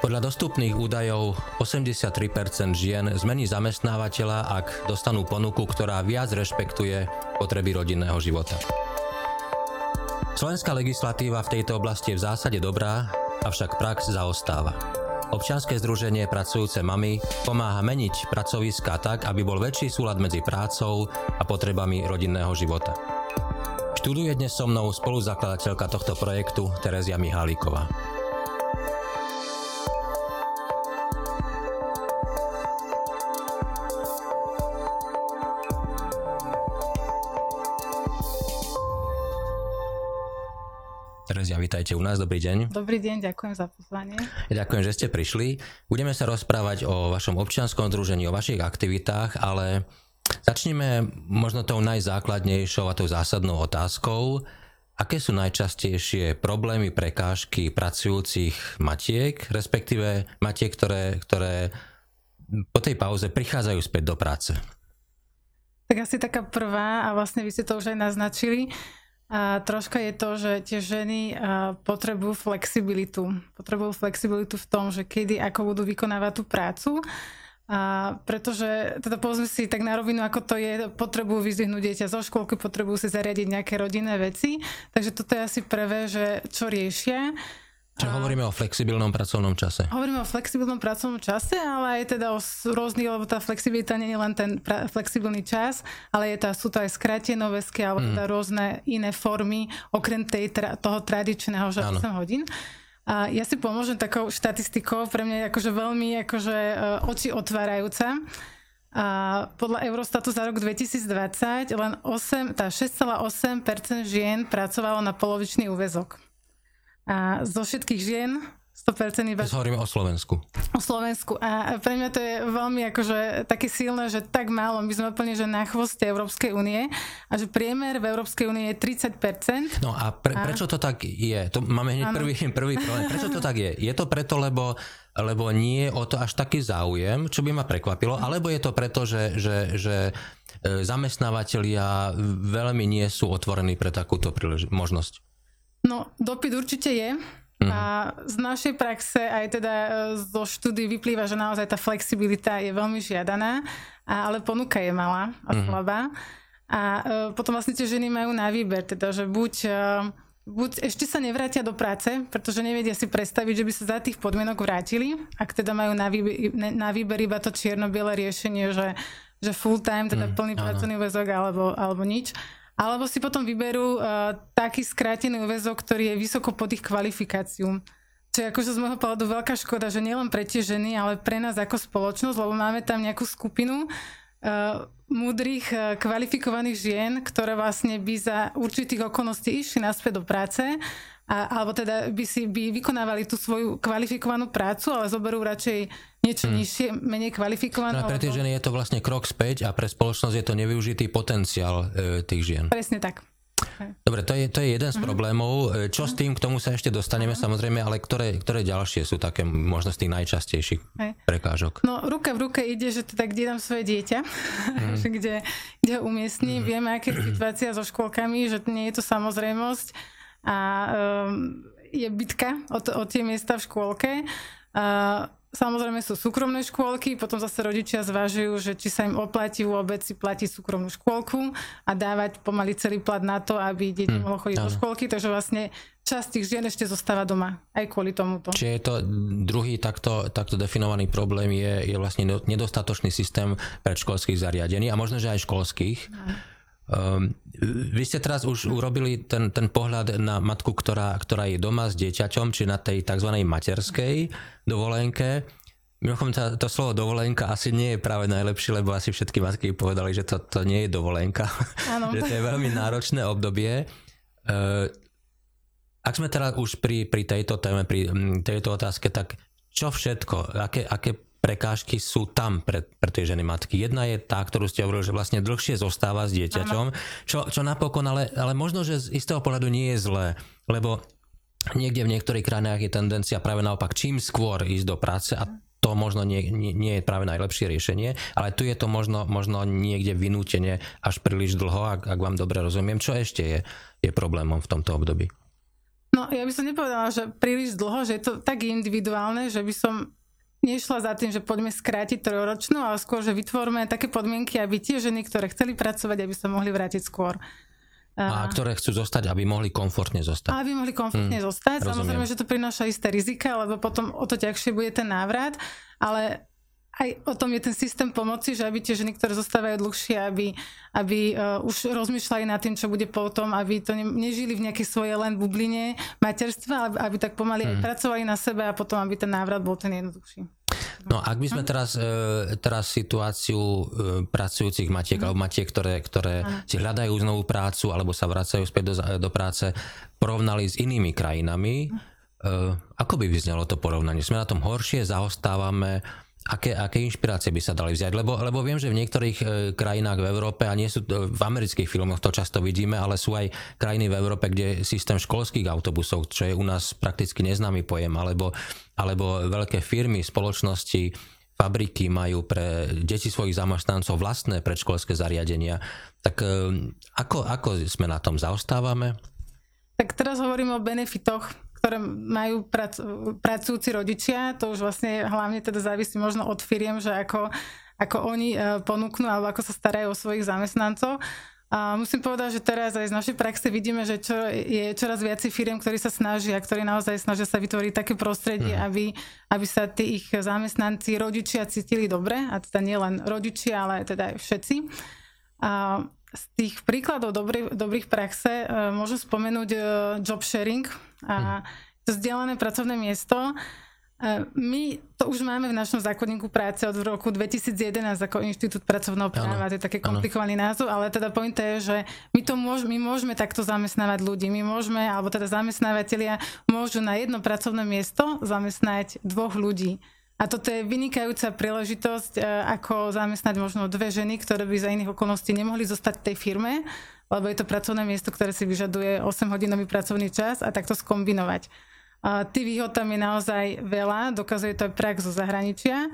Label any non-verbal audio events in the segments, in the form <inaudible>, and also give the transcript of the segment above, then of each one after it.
Podľa dostupných údajov 83% žien zmení zamestnávateľa, ak dostanú ponuku, ktorá viac rešpektuje potreby rodinného života. Slovenská legislatíva v tejto oblasti je v zásade dobrá, avšak prax zaostáva. Občianske združenie Pracujúce mamy pomáha meniť pracoviská tak, aby bol väčší súlad medzi prácou a potrebami rodinného života. Študuje dnes so mnou spoluzakladateľka tohto projektu Terezia Mihálíková. Vítajte u nás, dobrý deň. Dobrý deň, ďakujem za pozvanie. Ďakujem, že ste prišli. Budeme sa rozprávať o vašom občianskom združení, o vašich aktivitách, ale začneme možno tou najzákladnejšou a tou zásadnou otázkou. Aké sú najčastejšie problémy, prekážky pracujúcich matiek, respektíve matiek, ktoré, ktoré po tej pauze prichádzajú späť do práce? Tak asi taká prvá, a vlastne vy ste to už aj naznačili, a troška je to, že tie ženy potrebujú flexibilitu. Potrebujú flexibilitu v tom, že kedy, ako budú vykonávať tú prácu. A pretože, teda povedzme si tak na rovinu, ako to je, potrebujú vyzvihnúť dieťa zo školky, potrebujú si zariadiť nejaké rodinné veci. Takže toto je asi prvé, že čo riešia. Čiže hovoríme o flexibilnom pracovnom čase. Hovoríme o flexibilnom pracovnom čase, ale aj teda o rôznych, lebo tá flexibilita nie je len ten pra, flexibilný čas, ale je tá, sú to aj skrátené väzky alebo teda mm. rôzne iné formy, okrem tej, toho tradičného, že 8 hodín. A ja si pomôžem takou štatistikou, pre mňa je akože veľmi akože, e, oči otvárajúca. A podľa Eurostatu za rok 2020 len 8, tá 6,8% žien pracovalo na polovičný úvezok. A zo všetkých žien 100% iba... hovoríme o Slovensku. O Slovensku. A pre mňa to je veľmi akože také silné, že tak málo. My sme úplne že na chvoste Európskej únie a že priemer v Európskej únie je 30%. No a, pre, a... prečo to tak je? To máme hneď prvý, prvý problém. Prečo to tak je? Je to preto, lebo lebo nie je o to až taký záujem, čo by ma prekvapilo, alebo je to preto, že, že, že e, zamestnávateľia veľmi nie sú otvorení pre takúto možnosť? No, dopyt určite je. Uh-huh. A z našej praxe aj teda e, zo štúdy vyplýva, že naozaj tá flexibilita je veľmi žiadaná, ale ponuka je malá a uh-huh. slabá. A e, potom vlastne tie ženy majú na výber, teda že buď, e, buď ešte sa nevrátia do práce, pretože nevedia si predstaviť, že by sa za tých podmienok vrátili, ak teda majú na výber, na výber iba to čierno-biele riešenie, že, že full time, teda plný uh-huh. pracovný väzok alebo, alebo nič alebo si potom vyberú uh, taký skrátený úvezok, ktorý je vysoko pod ich kvalifikáciu. Čo je akože z môjho pohľadu veľká škoda, že nielen pre tie ženy, ale pre nás ako spoločnosť, lebo máme tam nejakú skupinu uh, múdrych, uh, kvalifikovaných žien, ktoré vlastne by za určitých okolností išli naspäť do práce a, alebo teda by si by vykonávali tú svoju kvalifikovanú prácu, ale zoberú radšej niečo hmm. nižšie, menej kvalifikované. No a pre tie ženy je to vlastne krok späť a pre spoločnosť je to nevyužitý potenciál e, tých žien. Presne tak. Dobre, to je, to je jeden z mhm. problémov. E, čo s tým, k tomu sa ešte dostaneme samozrejme, ale ktoré, ktoré ďalšie sú také možno z tých najčastejších prekážok? No ruka v ruke ide, že teda kde dám svoje dieťa, <laughs> uh-huh. kde, kde ho umiestním. Uh-huh. Vieme, aké je situácia so škôlkami, že nie je to samozrejmosť a um, je bitka o, to, o tie miesta v škôlke. Uh, Samozrejme sú súkromné škôlky, potom zase rodičia zvažujú, že či sa im oplatí vôbec si platiť súkromnú škôlku a dávať pomaly celý plat na to, aby dieťa hmm, mohlo chodiť do škôlky, takže vlastne časť tých žien ešte zostáva doma, aj kvôli tomuto. Čiže je to druhý takto, takto definovaný problém je, je vlastne nedostatočný systém predškolských zariadení a možno, že aj školských. Hmm Um, vy ste teraz už urobili ten, ten pohľad na matku, ktorá, ktorá je doma s dieťaťom, či na tej tzv. materskej dovolenke. Mimochodom, to, to slovo dovolenka asi nie je práve najlepšie, lebo asi všetky matky povedali, že to, to nie je dovolenka. <laughs> že to je veľmi náročné obdobie. Uh, ak sme teda už pri, pri tejto téme, pri tejto otázke, tak čo všetko, aké, aké prekážky sú tam pre, pre tie ženy matky. Jedna je tá, ktorú ste hovorili, že vlastne dlhšie zostáva s dieťaťom, čo, čo napokon, ale, ale možno, že z istého pohľadu nie je zlé, lebo niekde v niektorých krajinách je tendencia práve naopak čím skôr ísť do práce a to možno nie, nie, nie je práve najlepšie riešenie, ale tu je to možno, možno niekde vynútenie až príliš dlho, ak, ak vám dobre rozumiem. Čo ešte je, je problémom v tomto období? No ja by som nepovedala, že príliš dlho, že je to tak individuálne, že by som nešla za tým, že poďme skrátiť trojročnú, ale skôr, že vytvorme také podmienky, aby tie ženy, ktoré chceli pracovať, aby sa mohli vrátiť skôr. A ktoré chcú zostať, aby mohli komfortne zostať. Aby mohli komfortne hmm, zostať. Rozumiem. Samozrejme, že to prináša isté rizika, lebo potom o to ťažšie bude ten návrat, ale aj o tom je ten systém pomoci, že aby tie ženy, ktoré zostávajú dlhšie, aby, aby uh, už rozmýšľali nad tým, čo bude potom, aby to ne, nežili v nejakej svojej len bubline materstva, aby, aby tak pomaly hmm. aj pracovali na sebe a potom, aby ten návrat bol ten jednoduchší. No ak by sme teraz, e, teraz situáciu e, pracujúcich matiek mm. alebo matiek, ktoré, ktoré si hľadajú znovu prácu alebo sa vracajú späť do, do práce, porovnali s inými krajinami, ako by vyznelo to porovnanie? Sme na tom horšie, zaostávame, aké, aké inšpirácie by sa dali vziať? Lebo, lebo viem, že v niektorých e, krajinách v Európe, a nie sú to, v amerických filmoch to často vidíme, ale sú aj krajiny v Európe, kde systém školských autobusov, čo je u nás prakticky neznámy pojem, alebo, alebo veľké firmy, spoločnosti, fabriky majú pre deti svojich zamestnancov vlastné predškolské zariadenia. Tak e, ako, ako sme na tom? Zaostávame? Tak teraz hovorím o benefitoch ktoré majú prac, pracujúci rodičia, to už vlastne hlavne teda závisí možno od firiem, že ako, ako oni e, ponúknú alebo ako sa starajú o svojich zamestnancov. A musím povedať, že teraz aj z našej praxe vidíme, že čo, je čoraz viac firiem, ktorí sa snažia, ktorí naozaj snažia sa vytvoriť také prostredie, mm. aby, aby sa tí ich zamestnanci, rodičia cítili dobre, a teda nie len rodičia, ale teda aj všetci. A z tých príkladov dobrý, dobrých praxe uh, môžem spomenúť uh, job sharing a to vzdialené pracovné miesto. Uh, my to už máme v našom zákonníku práce od roku 2011 ako Inštitút pracovného práva, to je taký komplikovaný ano. názov, ale teda pointa je, že my, to môž, my môžeme takto zamestnávať ľudí, my môžeme, alebo teda zamestnávateľia môžu na jedno pracovné miesto zamestnať dvoch ľudí. A toto je vynikajúca príležitosť, e, ako zamestnať možno dve ženy, ktoré by za iných okolností nemohli zostať v tej firme, lebo je to pracovné miesto, ktoré si vyžaduje 8-hodinový pracovný čas a takto skombinovať. A tých výhod tam je naozaj veľa, dokazuje to aj prax zo zahraničia.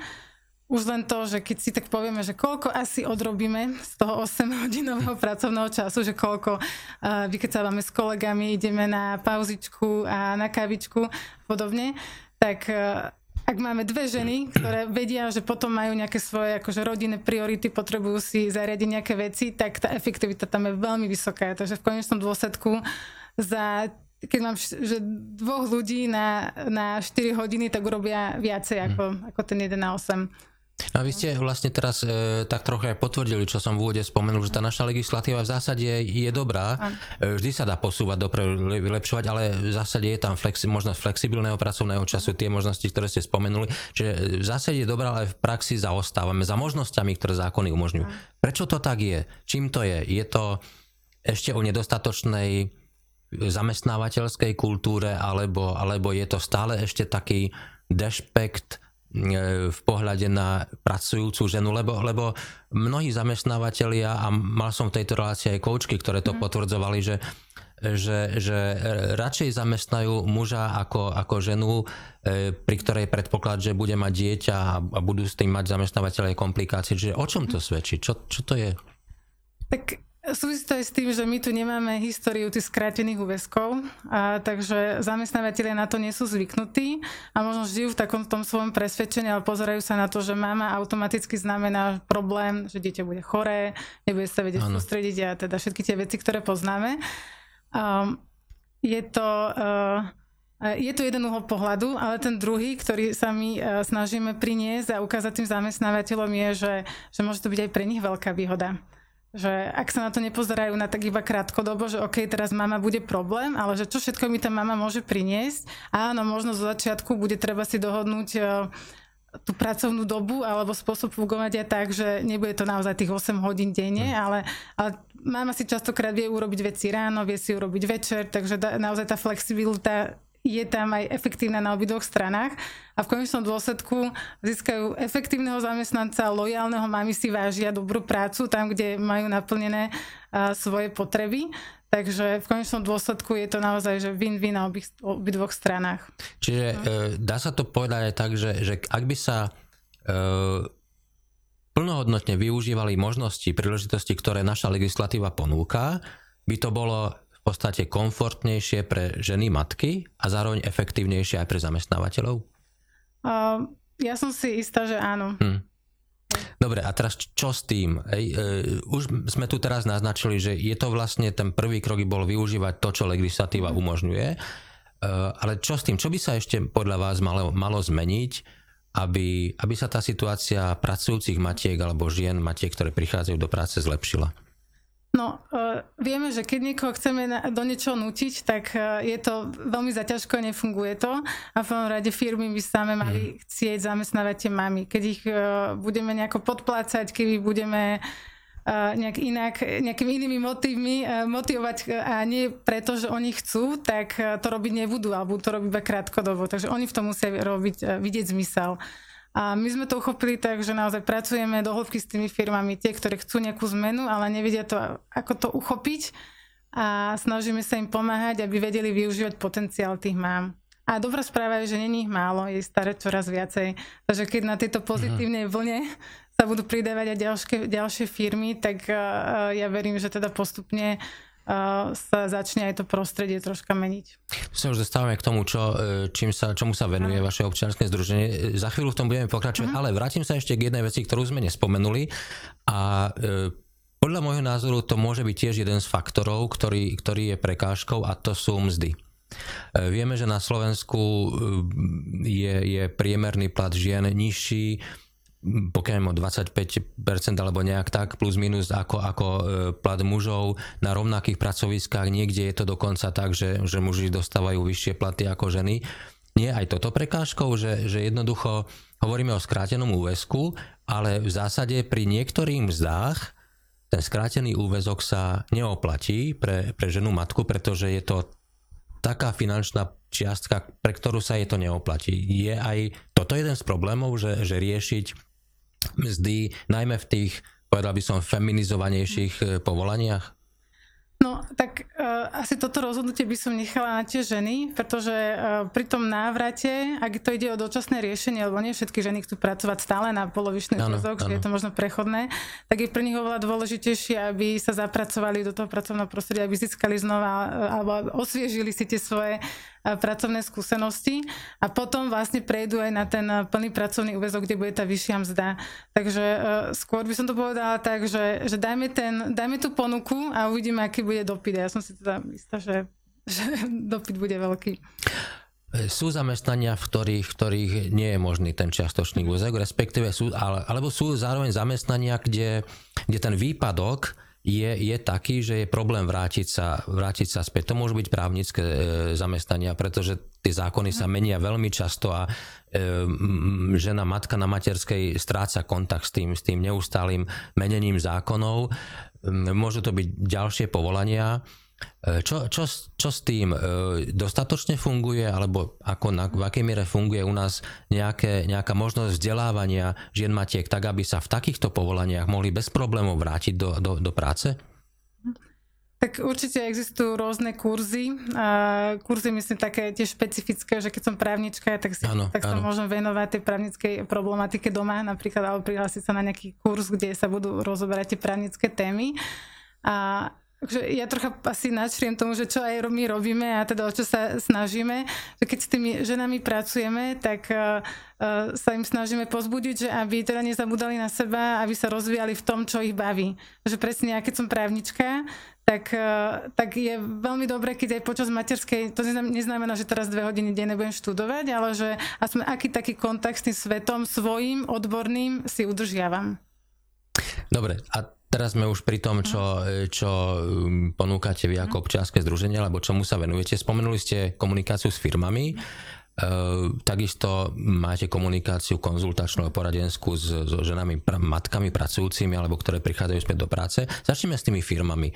Už len to, že keď si tak povieme, že koľko asi odrobíme z toho 8-hodinového <laughs> pracovného času, že koľko uh, vykecávame s kolegami, ideme na pauzičku a na kávičku podobne, tak uh, ak máme dve ženy, ktoré vedia, že potom majú nejaké svoje akože rodinné priority, potrebujú si zariadiť nejaké veci, tak tá efektivita tam je veľmi vysoká. Takže v konečnom dôsledku za keď mám že dvoch ľudí na, na 4 hodiny, tak urobia viacej ako, ako ten 1 na 8. No a vy ste vlastne teraz e, tak trochu aj potvrdili, čo som v úvode spomenul, že tá naša legislatíva v zásade je dobrá. E, vždy sa dá posúvať dopredu, vylepšovať, ale v zásade je tam flexi, možnosť flexibilného pracovného času, tie možnosti, ktoré ste spomenuli. Čiže v zásade je dobrá, ale v praxi zaostávame za možnosťami, ktoré zákony umožňujú. Prečo to tak je? Čím to je? Je to ešte o nedostatočnej zamestnávateľskej kultúre, alebo, alebo je to stále ešte taký dešpekt E, v pohľade na pracujúcu ženu, lebo, lebo mnohí zamestnávateľia, a mal som v tejto relácii aj koučky, ktoré to mm. potvrdzovali, že že, že radšej zamestnajú muža ako, ako ženu, e, pri ktorej predpoklad, že bude mať dieťa a, a budú s tým mať zamestnávateľe komplikácie. Čiže o čom to svedčí? Čo, čo to je? Tak Súvisí to aj s tým, že my tu nemáme históriu tých skrátených úväzkov, a takže zamestnávateľia na to nie sú zvyknutí a možno žijú v takom tom svojom presvedčení, ale pozerajú sa na to, že mama automaticky znamená problém, že dieťa bude choré, nebude sa vedieť ano. sústrediť a teda všetky tie veci, ktoré poznáme. Um, je to... Uh, je to jeden uhol pohľadu, ale ten druhý, ktorý sa my uh, snažíme priniesť a ukázať tým zamestnávateľom je, že, že môže to byť aj pre nich veľká výhoda že ak sa na to nepozerajú na tak iba krátkodobo, že OK, teraz mama bude problém, ale že čo všetko mi tá mama môže priniesť. Áno, možno zo začiatku bude treba si dohodnúť e, tú pracovnú dobu alebo spôsob fungovať aj tak, že nebude to naozaj tých 8 hodín denne, mm. ale, ale mama si častokrát vie urobiť veci ráno, vie si urobiť večer, takže da, naozaj tá flexibilita je tam aj efektívna na obidvoch stranách a v konečnom dôsledku získajú efektívneho zamestnanca, lojálneho, mami si vážia dobrú prácu tam, kde majú naplnené svoje potreby. Takže v konečnom dôsledku je to naozaj že win-win na obi, obidvoch stranách. Čiže e, dá sa to povedať aj tak, že, že ak by sa e, plnohodnotne využívali možnosti, príležitosti, ktoré naša legislatíva ponúka, by to bolo podstate komfortnejšie pre ženy matky a zároveň efektívnejšie aj pre zamestnávateľov? Uh, ja som si istá, že áno. Hmm. Dobre, a teraz čo s tým? Ej, e, už sme tu teraz naznačili, že je to vlastne ten prvý krok bol využívať to, čo legislatíva mhm. umožňuje, e, ale čo s tým? Čo by sa ešte podľa vás malo, malo zmeniť, aby, aby sa tá situácia pracujúcich matiek alebo žien, matiek, ktoré prichádzajú do práce, zlepšila? No, uh, vieme, že keď niekoho chceme na, do niečoho nutiť, tak uh, je to veľmi zaťažko, nefunguje to. A v prvom rade firmy by same mali mm. chcieť zamestnávať tie mamy. Keď ich uh, budeme nejako podplácať, keby budeme uh, nejak inak, nejakými inými motivmi uh, motivovať a nie preto, že oni chcú, tak uh, to robiť nebudú, alebo to robiť iba krátkodobo. Takže oni v tom musia robiť, uh, vidieť zmysel. A my sme to uchopili tak, že naozaj pracujeme do hĺbky s tými firmami, tie, ktoré chcú nejakú zmenu, ale nevedia to, ako to uchopiť a snažíme sa im pomáhať, aby vedeli využívať potenciál tých mám. A dobrá správa je, že není ich málo, je staré čoraz viacej. Takže keď na tejto pozitívnej vlne sa budú pridávať aj ďalšie, ďalšie firmy, tak uh, ja verím, že teda postupne sa začne aj to prostredie troška meniť. Sa už dostávame k tomu, čo, e, čím sa, čomu sa venuje vaše občianske združenie. Za chvíľu v tom budeme pokračovať, uh-huh. ale vrátim sa ešte k jednej veci, ktorú sme nespomenuli a e, podľa môjho názoru to môže byť tiež jeden z faktorov, ktorý, ktorý je prekážkou a to sú mzdy. E, vieme, že na Slovensku e, je, je priemerný plat žien nižší, pokiaľ o 25% alebo nejak tak, plus minus ako, ako e, plat mužov na rovnakých pracoviskách, niekde je to dokonca tak, že, že muži dostávajú vyššie platy ako ženy. Nie aj toto prekážkou, že, že jednoducho hovoríme o skrátenom úväzku, ale v zásade pri niektorých mzdách ten skrátený úväzok sa neoplatí pre, pre ženu matku, pretože je to taká finančná čiastka, pre ktorú sa je to neoplatí. Je aj toto jeden z problémov, že, že riešiť mzdy, najmä v tých, povedal by som, feminizovanejších eh, povolaniach? No, tak uh, asi toto rozhodnutie by som nechala na tie ženy, pretože uh, pri tom návrate, ak to ide o dočasné riešenie, lebo nie všetky ženy chcú pracovať stále na polovičný úvezok, že je to možno prechodné, tak je pre nich oveľa dôležitejšie, aby sa zapracovali do toho pracovného prostredia, aby získali znova uh, alebo osviežili si tie svoje pracovné skúsenosti. A potom vlastne prejdú aj na ten plný pracovný úvezok, kde bude tá vyššia mzda. Takže skôr by som to povedala tak, že, že dajme, ten, dajme tú ponuku a uvidíme, aký bude dopyt. Ja som si teda istá, že, že <laughs> dopyt bude veľký. Sú zamestnania, v ktorých, v ktorých nie je možný ten čiastočný úzek, respektíve sú, ale, alebo sú zároveň zamestnania, kde, kde ten výpadok je, je taký, že je problém vrátiť sa, vrátiť sa späť. To môžu byť právnické e, zamestnania, pretože tie zákony sa menia veľmi často a e, žena, matka na materskej stráca kontakt s tým, s tým neustálým menením zákonov. Môžu to byť ďalšie povolania. E, čo, čo, čo s tým? E, dostatočne funguje, alebo ako na, v akej miere funguje u nás nejaké, nejaká možnosť vzdelávania žien matiek tak, aby sa v takýchto povolaniach mohli bez problémov vrátiť do, do, do práce? Tak určite existujú rôzne kurzy. A kurzy myslím také tiež špecifické, že keď som právnička, tak, si, ano, tak sa môžem venovať tej právnickej problematike doma, napríklad, alebo prihlásiť sa na nejaký kurz, kde sa budú rozoberať tie právnické témy. A Takže ja trocha asi načriem tomu, že čo aj my robíme a teda o čo sa snažíme, že keď s tými ženami pracujeme, tak uh, uh, sa im snažíme pozbudiť, že aby teda nezabudali na seba, aby sa rozvíjali v tom, čo ich baví. Že presne ja, keď som právnička, tak, uh, tak je veľmi dobré, keď aj počas materskej, to neznamená, že teraz dve hodiny denne budem študovať, ale že aspoň aký taký kontakt s tým svetom svojim, odborným si udržiavam. Dobre, a Teraz sme už pri tom, čo, čo um, ponúkate vy ako občianske združenie, alebo čomu sa venujete. Spomenuli ste komunikáciu s firmami, Uh, takisto máte komunikáciu konzultačnú a poradenskú s, so ženami, pra, matkami pracujúcimi alebo ktoré prichádzajú späť do práce. Začneme s tými firmami.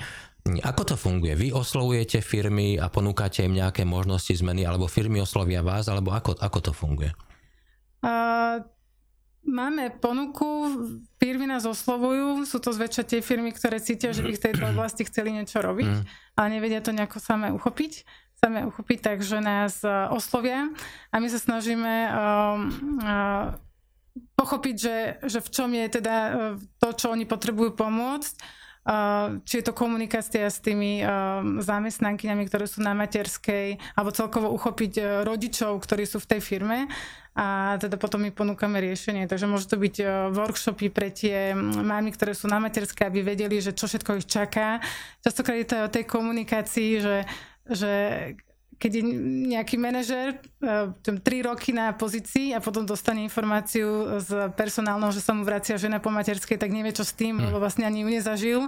Ako to funguje? Vy oslovujete firmy a ponúkate im nejaké možnosti zmeny alebo firmy oslovia vás alebo ako, ako to funguje? Uh Máme ponuku, firmy nás oslovujú, sú to zväčša tie firmy, ktoré cítia, že by v tejto oblasti chceli niečo robiť, mm. ale nevedia to nejako samé uchopiť. Samé uchopiť, takže nás uh, oslovia a my sa snažíme um, uh, pochopiť, že, že v čom je teda uh, to, čo oni potrebujú pomôcť či je to komunikácia s tými zamestnankyňami, ktoré sú na materskej, alebo celkovo uchopiť rodičov, ktorí sú v tej firme a teda potom my ponúkame riešenie. Takže môže to byť workshopy pre tie mamy, ktoré sú na materskej, aby vedeli, že čo všetko ich čaká. Častokrát je to o tej komunikácii, že, že keď je nejaký manažer uh, tri roky na pozícii a potom dostane informáciu z personálneho, že sa mu vracia žena po materskej, tak nevie čo s tým, hmm. lebo vlastne ani ju nezažil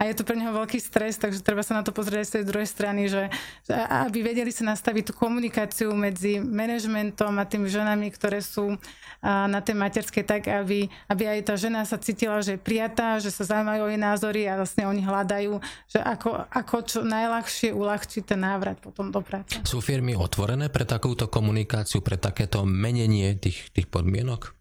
a je to pre neho veľký stres, takže treba sa na to pozrieť z tej druhej strany, že, že aby vedeli sa nastaviť tú komunikáciu medzi manažmentom a tými ženami, ktoré sú na tej materskej tak, aby, aby aj tá žena sa cítila, že je prijatá, že sa zaujímajú jej názory a vlastne oni hľadajú, že ako, ako čo najľahšie uľahčiť ten návrat potom do práce. Sú firmy otvorené pre takúto komunikáciu, pre takéto menenie tých, tých podmienok?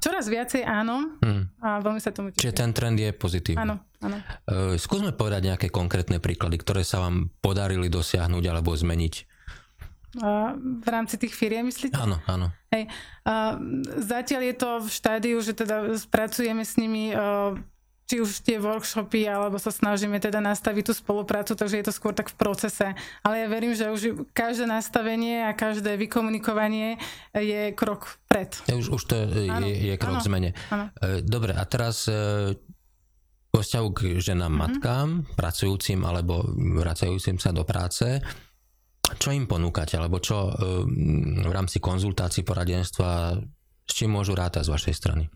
Čoraz viacej áno hmm. a veľmi sa tomu teším. Čiže ten trend je pozitívny. Áno, áno. Uh, skúsme povedať nejaké konkrétne príklady, ktoré sa vám podarili dosiahnuť alebo zmeniť v rámci tých firiem, myslíte? Áno, áno. Hej. Zatiaľ je to v štádiu, že teda spracujeme s nimi či už tie workshopy, alebo sa snažíme teda nastaviť tú spoluprácu, takže je to skôr tak v procese. Ale ja verím, že už každé nastavenie a každé vykomunikovanie je krok pred. Už, už to je, je krok ano, zmene. Ano. E, dobre, a teraz e, vo vzťahu k ženám, mm-hmm. matkám, pracujúcim alebo vracajúcim sa do práce, čo im ponúkate, alebo čo ehm, v rámci konzultácií, poradenstva, s čím môžu rátať z vašej strany?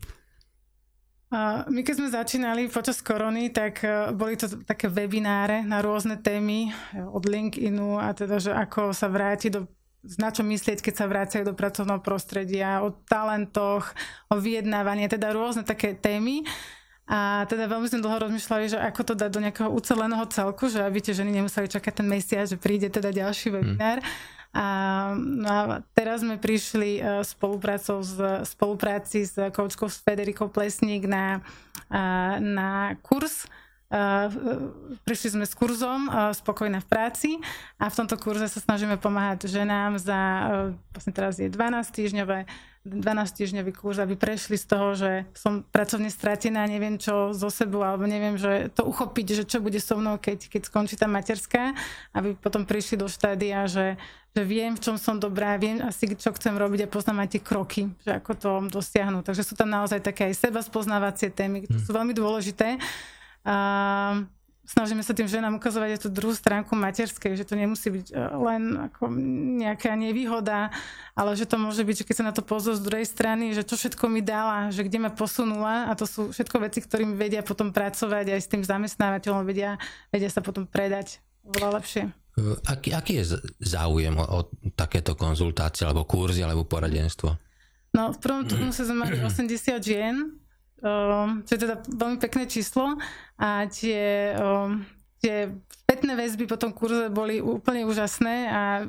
My keď sme začínali počas korony, tak e, boli to také webináre na rôzne témy e, od LinkedInu a teda, že ako sa vráti do na čo myslieť, keď sa vrácajú do pracovného prostredia, o talentoch, o vyjednávanie, teda rôzne také témy. A teda veľmi sme dlho rozmýšľali, že ako to dať do nejakého uceleného celku, že aby tie ženy nemuseli čakať ten mesiac, že príde teda ďalší webinár. A, no a teraz sme prišli uh, spoluprácou z, spolupráci s koučkou s Federikou Plesník na, uh, na kurz, Uh, prišli sme s kurzom Spokojná v práci. A v tomto kurze sa snažíme pomáhať ženám za, vlastne teraz je 12 týždňové 12-týždňový kurz, aby prešli z toho, že som pracovne stratená, neviem čo zo sebou, alebo neviem, že to uchopiť, že čo bude so mnou, keď, keď skončí tá materská, aby potom prišli do štádia, že, že viem, v čom som dobrá, viem asi, čo chcem robiť a poznám aj tie kroky, že ako to dosiahnu. Takže sú tam naozaj také aj seba spoznávacie témy, ktoré sú veľmi dôležité. Uh, snažíme sa tým ženám ukazovať aj tú druhú stránku materskej, že to nemusí byť e, len ako nejaká nevýhoda, ale že to môže byť, že keď sa na to pozor z druhej strany, že čo všetko mi dala, že kde ma posunula a to sú všetko veci, ktorými vedia potom pracovať aj s tým zamestnávateľom, vedia, vedia sa potom predať oveľa lepšie. E, aký, aký je záujem o, o takéto konzultácie, alebo kurzy, alebo poradenstvo? No, v prvom <clears throat> turnu sa sme mali 80 žien, čo je teda veľmi pekné číslo a tie, tie spätné väzby po tom kurze boli úplne úžasné a e,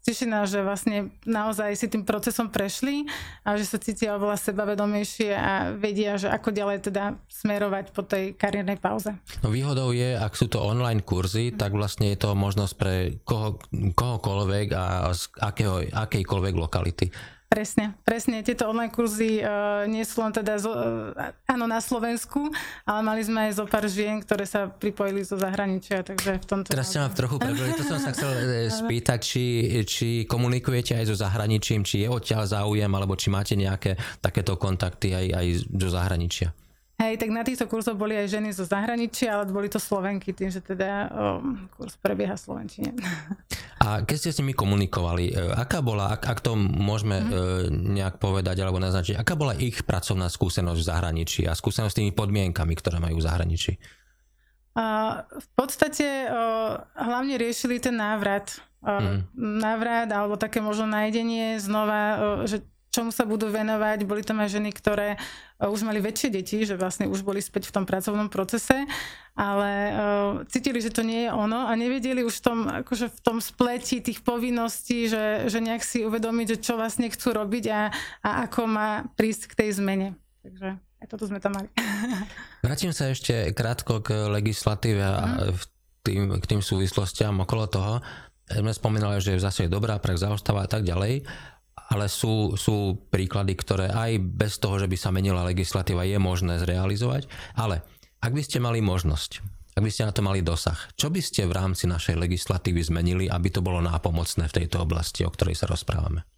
teší nás, že vlastne naozaj si tým procesom prešli a že sa cítia oveľa sebavedomejšie a vedia, že ako ďalej teda smerovať po tej kariérnej pauze. No výhodou je, ak sú to online kurzy, tak vlastne je to možnosť pre koho, kohokoľvek a z akého, akejkoľvek lokality. Presne, presne. Tieto online kurzy uh, nie sú len teda zo, uh, áno, na Slovensku, ale mali sme aj zo pár žien, ktoré sa pripojili zo zahraničia, takže v tomto... Teraz ste ma trochu prebili, to som sa chcel <laughs> e, spýtať, či, či komunikujete aj so zahraničím, či je odtiaľ záujem, alebo či máte nejaké takéto kontakty aj, aj zo zahraničia. Hej, tak na týchto kurzoch boli aj ženy zo zahraničia, ale boli to Slovenky, tým, že teda um, kurz prebieha v Slovenčine. <laughs> A keď ste s nimi komunikovali, e, aká bola, ak, ak to môžeme mm. nejak povedať alebo naznačiť, aká bola ich pracovná skúsenosť v zahraničí a skúsenosť s tými podmienkami, ktoré majú v zahraničí? A v podstate uh, hlavne riešili ten návrat. Uh, mm. Návrat alebo také možno nájdenie znova, uh, že čomu sa budú venovať. Boli tam aj ženy, ktoré e, už mali väčšie deti, že vlastne už boli späť v tom pracovnom procese, ale uh, cítili, že to nie je ono a nevedeli už v tom, akože v tom spleti tých povinností, že, že nejak si uvedomiť, že čo vlastne chcú robiť a, a ako má prísť k tej zmene. Takže aj toto sme tam mali. <laughs> Vrátim sa ešte krátko k legislatíve a mm. tým, k tým súvislostiam okolo toho. Sme spomínali, že zase je dobrá prax zaostáva a tak ďalej ale sú, sú príklady, ktoré aj bez toho, že by sa menila legislatíva, je možné zrealizovať. Ale Ak by ste mali možnosť, ak by ste na to mali dosah, čo by ste v rámci našej legislatívy zmenili, aby to bolo nápomocné v tejto oblasti, o ktorej sa rozprávame?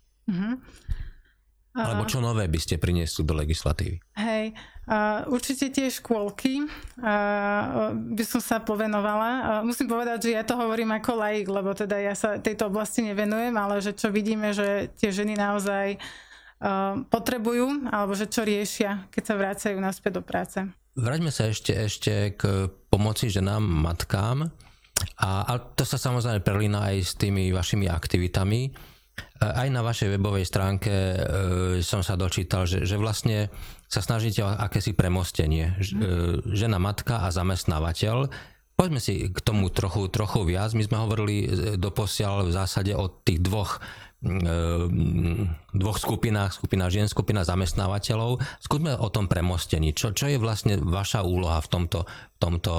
Alebo čo nové by ste priniesli do legislatívy? Hej, určite tie škôlky by som sa povenovala. Musím povedať, že ja to hovorím ako laik, lebo teda ja sa tejto oblasti nevenujem, ale že čo vidíme, že tie ženy naozaj potrebujú, alebo že čo riešia, keď sa vracajú naspäť do práce. Vráťme sa ešte, ešte k pomoci ženám, matkám. A, a to sa samozrejme prelína aj s tými vašimi aktivitami. Aj na vašej webovej stránke e, som sa dočítal, že, že vlastne sa snažíte o akési premostenie. E, žena, matka a zamestnávateľ. Poďme si k tomu trochu, trochu viac. My sme hovorili doposiaľ v zásade o tých dvoch dvoch skupinách, skupina žien, skupina zamestnávateľov. Skúsme o tom premostení. Čo, čo je vlastne vaša úloha v, tomto, v, tomto,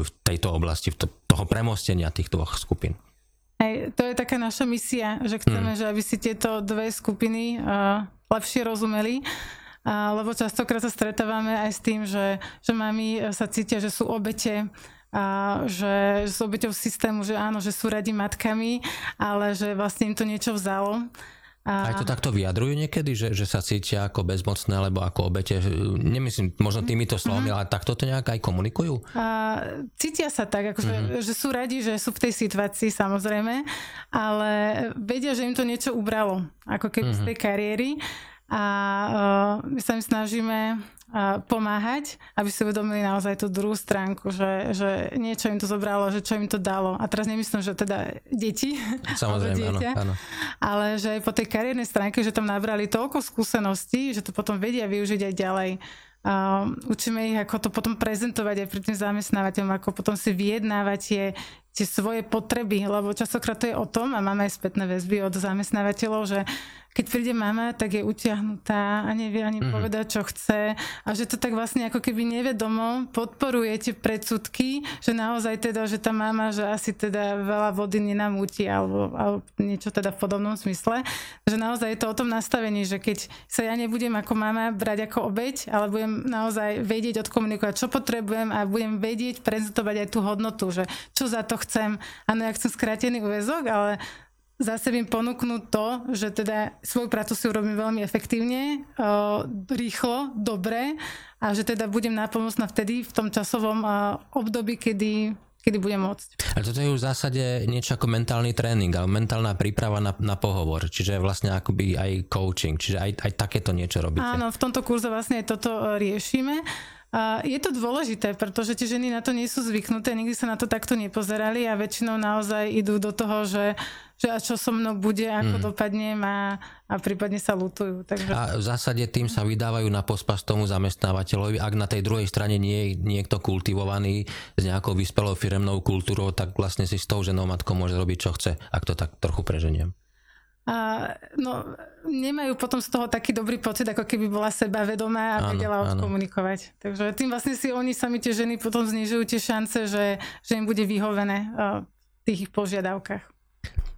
v tejto oblasti, v to, toho premostenia tých dvoch skupín? Hej, to je taká naša misia, že chceme, hmm. že aby si tieto dve skupiny uh, lepšie rozumeli. Uh, lebo častokrát sa stretávame aj s tým, že, že mami sa cítia, že sú obete a že s obeťou systému, že áno, že sú radi matkami, ale že vlastne im to niečo vzalo. A... Aj to takto vyjadrujú niekedy, že, že sa cítia ako bezmocné alebo ako obete? Nemyslím možno týmito slovami, mm-hmm. ale takto to nejak aj komunikujú? A, cítia sa tak, akože, mm-hmm. že sú radi, že sú v tej situácii samozrejme, ale vedia, že im to niečo ubralo, ako keby mm-hmm. z tej kariéry. A uh, my sa im snažíme pomáhať, aby si uvedomili naozaj tú druhú stránku, že, že niečo im to zobralo, že čo im to dalo. A teraz nemyslím, že teda deti, <laughs> Samozrejme, dieťa, áno, áno. ale že aj po tej kariérnej stránke, že tam nabrali toľko skúseností, že to potom vedia využiť aj ďalej. Uh, učíme ich, ako to potom prezentovať aj pri tým zamestnávateľom, ako potom si vyjednávať tie, tie svoje potreby, lebo častokrát to je o tom, a máme aj spätné väzby od zamestnávateľov, že keď príde mama, tak je utiahnutá a nevie ani mm-hmm. povedať, čo chce a že to tak vlastne ako keby nevedomo podporuje tie predsudky, že naozaj teda, že tá mama, že asi teda veľa vody nenamúti alebo, alebo niečo teda v podobnom smysle, že naozaj je to o tom nastavení, že keď sa ja nebudem ako mama brať ako obeď, ale budem naozaj vedieť odkomunikovať, čo potrebujem a budem vedieť prezentovať aj tú hodnotu, že čo za to chcem. Áno, ja chcem skrátený úvezok, ale zase viem ponúknuť to, že teda svoju prácu si urobím veľmi efektívne, rýchlo, dobre a že teda budem nápomocná vtedy v tom časovom období, kedy kedy budem môcť. Ale toto je už v zásade niečo ako mentálny tréning, ale mentálna príprava na, na pohovor, čiže vlastne akoby aj coaching, čiže aj, aj takéto niečo robíte. Áno, v tomto kurze vlastne toto e, riešime. A je to dôležité, pretože tie ženy na to nie sú zvyknuté, nikdy sa na to takto nepozerali a väčšinou naozaj idú do toho, že, že a čo so mnou bude, ako mm. dopadnem a, a prípadne sa lutujú. Takže... A v zásade tým sa vydávajú na pospas tomu zamestnávateľovi, ak na tej druhej strane nie je niekto kultivovaný s nejakou vyspelou firemnou kultúrou, tak vlastne si s tou ženou matkou môže robiť, čo chce, ak to tak trochu preženiem. A, no, nemajú potom z toho taký dobrý pocit, ako keby bola sebavedomá a áno, vedela odkomunikovať. Áno. Takže tým vlastne si oni sami tie ženy potom znižujú tie šance, že, že im bude vyhovené v tých ich požiadavkách.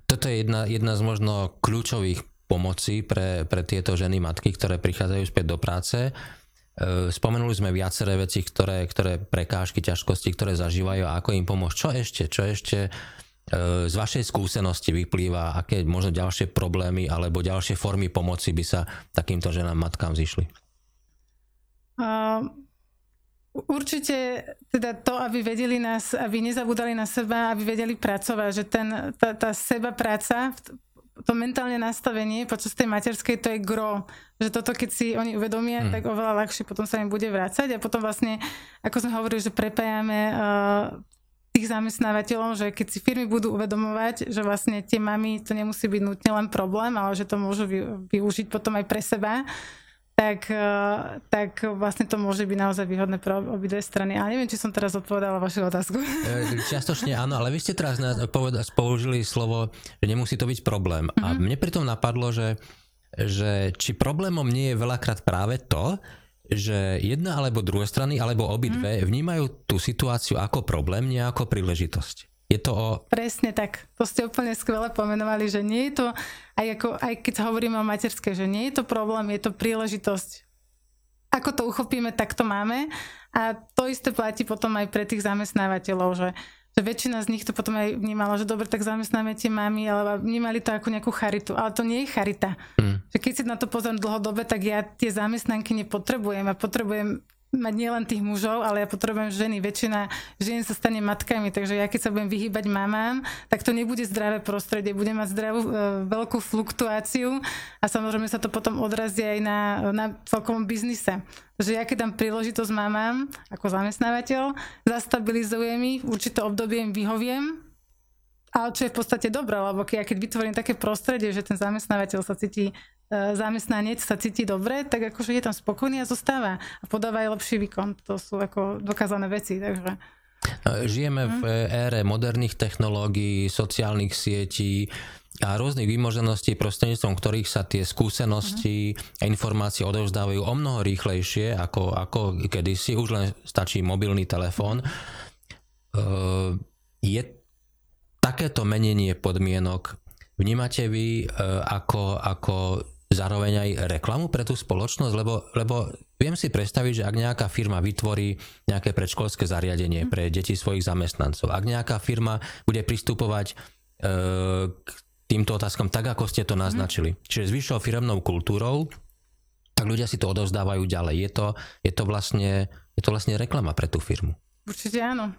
Toto je jedna, jedna z možno kľúčových pomocí pre, pre tieto ženy matky, ktoré prichádzajú späť do práce. E, spomenuli sme viaceré veci, ktoré, ktoré prekážky, ťažkosti, ktoré zažívajú a ako im pomôcť. Čo ešte? Čo ešte z vašej skúsenosti vyplýva, aké možno ďalšie problémy alebo ďalšie formy pomoci by sa takýmto ženám, matkám zišli? Uh, určite teda to, aby vedeli nás, aby nezabudali na seba, aby vedeli pracovať, že ten, tá, tá seba práca, to mentálne nastavenie počas tej materskej, to je gro. Že toto, keď si oni uvedomia, hmm. tak oveľa ľahšie potom sa im bude vrácať a potom vlastne, ako sme hovorili, že prepájame uh, tých zamestnávateľov, že keď si firmy budú uvedomovať, že vlastne tie mamy, to nemusí byť nutne len problém, ale že to môžu využiť potom aj pre seba, tak, e, tak vlastne to môže byť naozaj výhodné pre obidve strany. Ale neviem, či som teraz odpovedala vašu otázku. E, čiastočne áno, ale vy ste teraz použili slovo, že nemusí to byť problém. Mm-hmm. A mhm. mne pritom napadlo, že, že či problémom nie je veľakrát práve to, že jedna alebo druhé strany, alebo obidve mm. vnímajú tú situáciu ako problém, nie ako príležitosť. Je to o... Presne tak. To ste úplne skvele pomenovali, že nie je to, aj, ako, aj keď hovoríme o materskej, že nie je to problém, je to príležitosť. ako to uchopíme, tak to máme. A to isté platí potom aj pre tých zamestnávateľov, že že väčšina z nich to potom aj vnímala, že dobre, tak zamestnáme tie mami, ale vnímali to ako nejakú charitu. Ale to nie je charita. Mm. Že keď si na to pozriem dlhodobé, tak ja tie zamestnanky nepotrebujem. A potrebujem mať nielen tých mužov, ale ja potrebujem ženy. Väčšina žien sa stane matkami, takže ja keď sa budem vyhýbať mamám, tak to nebude zdravé prostredie, bude mať zdravú e, veľkú fluktuáciu a samozrejme sa to potom odrazí aj na, na celkom biznise. Takže ja keď dám príležitosť mamám ako zamestnávateľ, zastabilizujem ich, určité obdobie im vyhoviem, ale čo je v podstate dobré, lebo keď, ja keď vytvorím také prostredie, že ten zamestnávateľ sa cíti E, zamestnanec sa cíti dobre, tak akože je tam spokojný a zostáva a podáva aj lepší výkon. To sú ako dokázané veci, takže... E, žijeme v mhm. ére moderných technológií, sociálnych sietí a rôznych výmožeností, prostredníctvom ktorých sa tie skúsenosti a informácie odovzdávajú o mnoho rýchlejšie ako, ako kedysi. Už len stačí mobilný telefón. E, je takéto menenie podmienok vnímate vy ako, ako zároveň aj reklamu pre tú spoločnosť, lebo, lebo viem si predstaviť, že ak nejaká firma vytvorí nejaké predškolské zariadenie pre deti svojich zamestnancov, ak nejaká firma bude pristupovať e, k týmto otázkam tak, ako ste to naznačili, čiže s vyššou firmnou kultúrou, tak ľudia si to odovzdávajú ďalej. Je to, je to, vlastne, je to vlastne reklama pre tú firmu. Určite áno.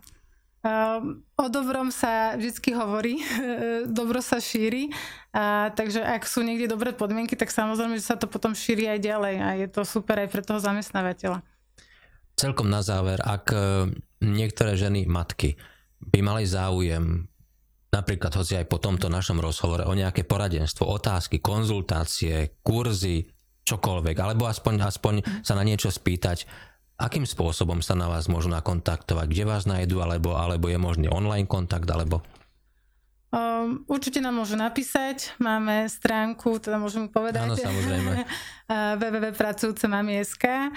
Um, o dobrom sa vždy hovorí, <laughs> dobro sa šíri, a, takže ak sú niekde dobré podmienky, tak samozrejme, že sa to potom šíri aj ďalej a je to super aj pre toho zamestnávateľa. Celkom na záver, ak e, niektoré ženy, matky by mali záujem napríklad hoci aj po tomto našom rozhovore o nejaké poradenstvo, otázky, konzultácie, kurzy, čokoľvek, alebo aspoň, aspoň sa na niečo spýtať, Akým spôsobom sa na vás môžu nakontaktovať? Kde vás nájdu? Alebo, alebo je možný online kontakt? Alebo... Um, určite nám môžu napísať. Máme stránku, teda môžem povedať. Áno, samozrejme. <laughs> www.pracujúcemami.sk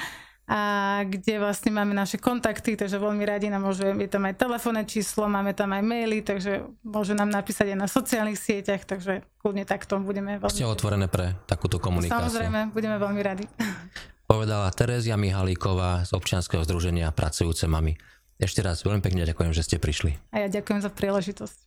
a kde vlastne máme naše kontakty, takže veľmi radi nám môžu, je tam aj telefónne číslo, máme tam aj maily, takže môžu nám napísať aj na sociálnych sieťach, takže kľudne takto budeme veľmi... Ste otvorené pre takúto komunikáciu. Samozrejme, budeme veľmi radi <laughs> povedala Terezia Mihalíková z občianskeho združenia Pracujúce mami. Ešte raz veľmi pekne ďakujem, že ste prišli. A ja ďakujem za príležitosť.